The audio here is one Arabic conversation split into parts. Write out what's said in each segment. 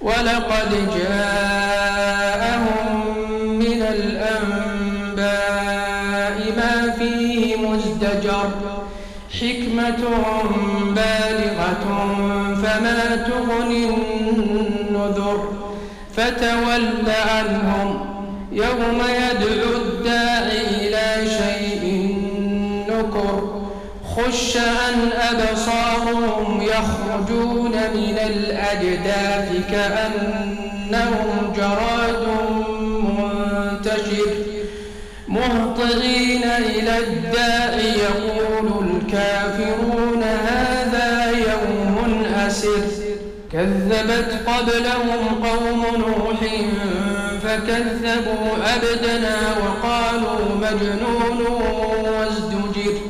ولقد جاءهم من الأنباء ما فيه مزدجر. حكمة بالغة فما تغني النذر. فتول عنهم يوم يدعو خش عن أبصارهم يخرجون من الأجداث كأنهم جراد منتشر. مهطعين إلى الداء يقول الكافرون هذا يوم أسر. كذبت قبلهم قوم نوح فكذبوا أبدنا وقالوا مجنون وازدجر.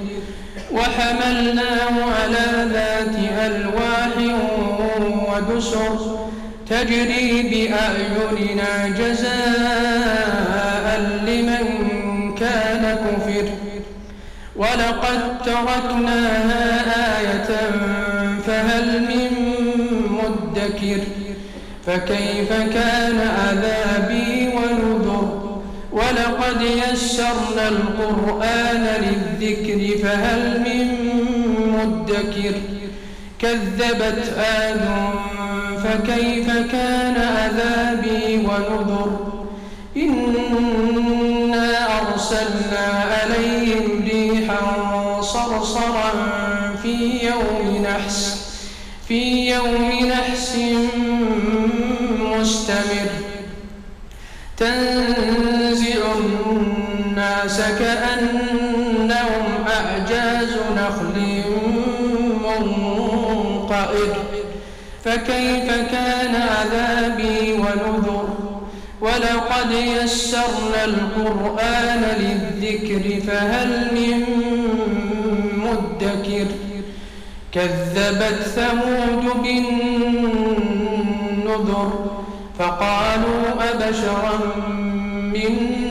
وحملناه على ذات ألواح ودسر تجري بأعيننا جزاء لمن كان كفر. ولقد تركناها آية فهل من مدكر؟ فكيف كان عذابي ولقد يسرنا القرآن للذكر فهل من مدكر؟ كذبت آد فكيف كان عذابي ونذر؟ إنا أرسلنا عليهم ريحا صرصرا في يوم نحس في يوم نحس مستمر. تنزع الناس كأنهم أعجاز نخل منقئر فكيف كان عذابي ونذر؟ ولقد يسرنا القرآن للذكر فهل من مدكر؟ كذبت ثمود بالنذر فقالوا أبشرا منا.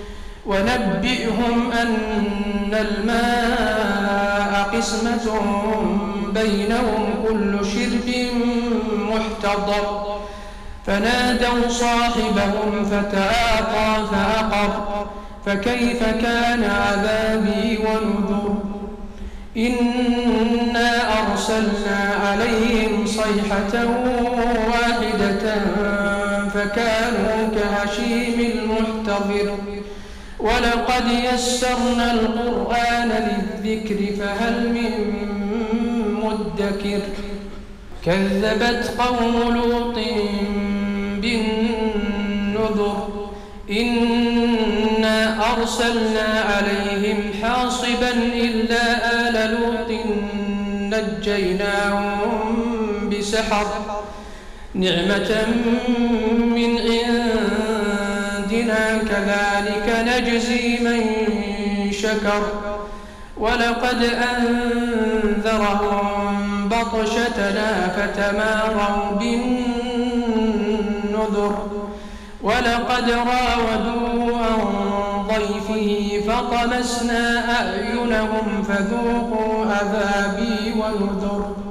ونبئهم أن الماء قسمة بينهم كل شرب محتضر. فنادوا صاحبهم فتعاطى فعقر فكيف كان عذابي ونذر؟ إنا أرسلنا عليهم صيحة واحدة فكانوا كهشيم المحتضر. ولقد يسرنا القرآن للذكر فهل من مدكر؟ كذبت قوم لوط بالنذر إنا أرسلنا عليهم حاصبا إلا آل لوط نجيناهم بسحر. نعمة من كذلك نجزي من شكر ولقد أنذرهم بطشتنا فتماروا بالنذر ولقد راودوه عن ضيفه فطمسنا أعينهم فذوقوا عذابي ونذر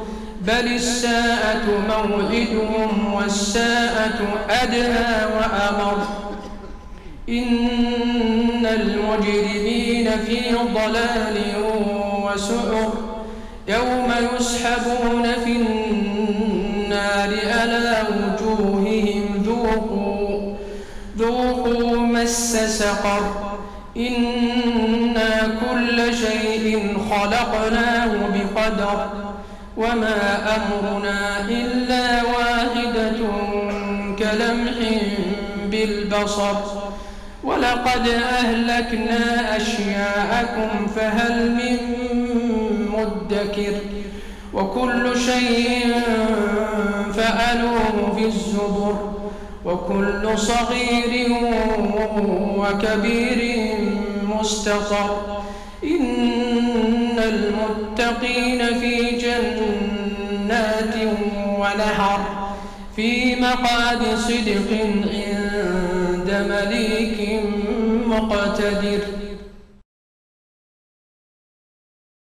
بل الساءة موعدهم والساءة أدهى وأمر إن المجرمين في ضلال وسعر يوم يسحبون في النار ألا وجوههم ذوقوا ذوقوا مس سقر إنا كل شيء خلقناه بقدر وما أمرنا إلا واحدة كلمح بالبصر ولقد أهلكنا أشياءكم فهل من مدكر وكل شيء فألوه في الزبر وكل صغير وكبير مستطر إن المتقين في ونهر في مقعد صدق عند مليك مقتدر.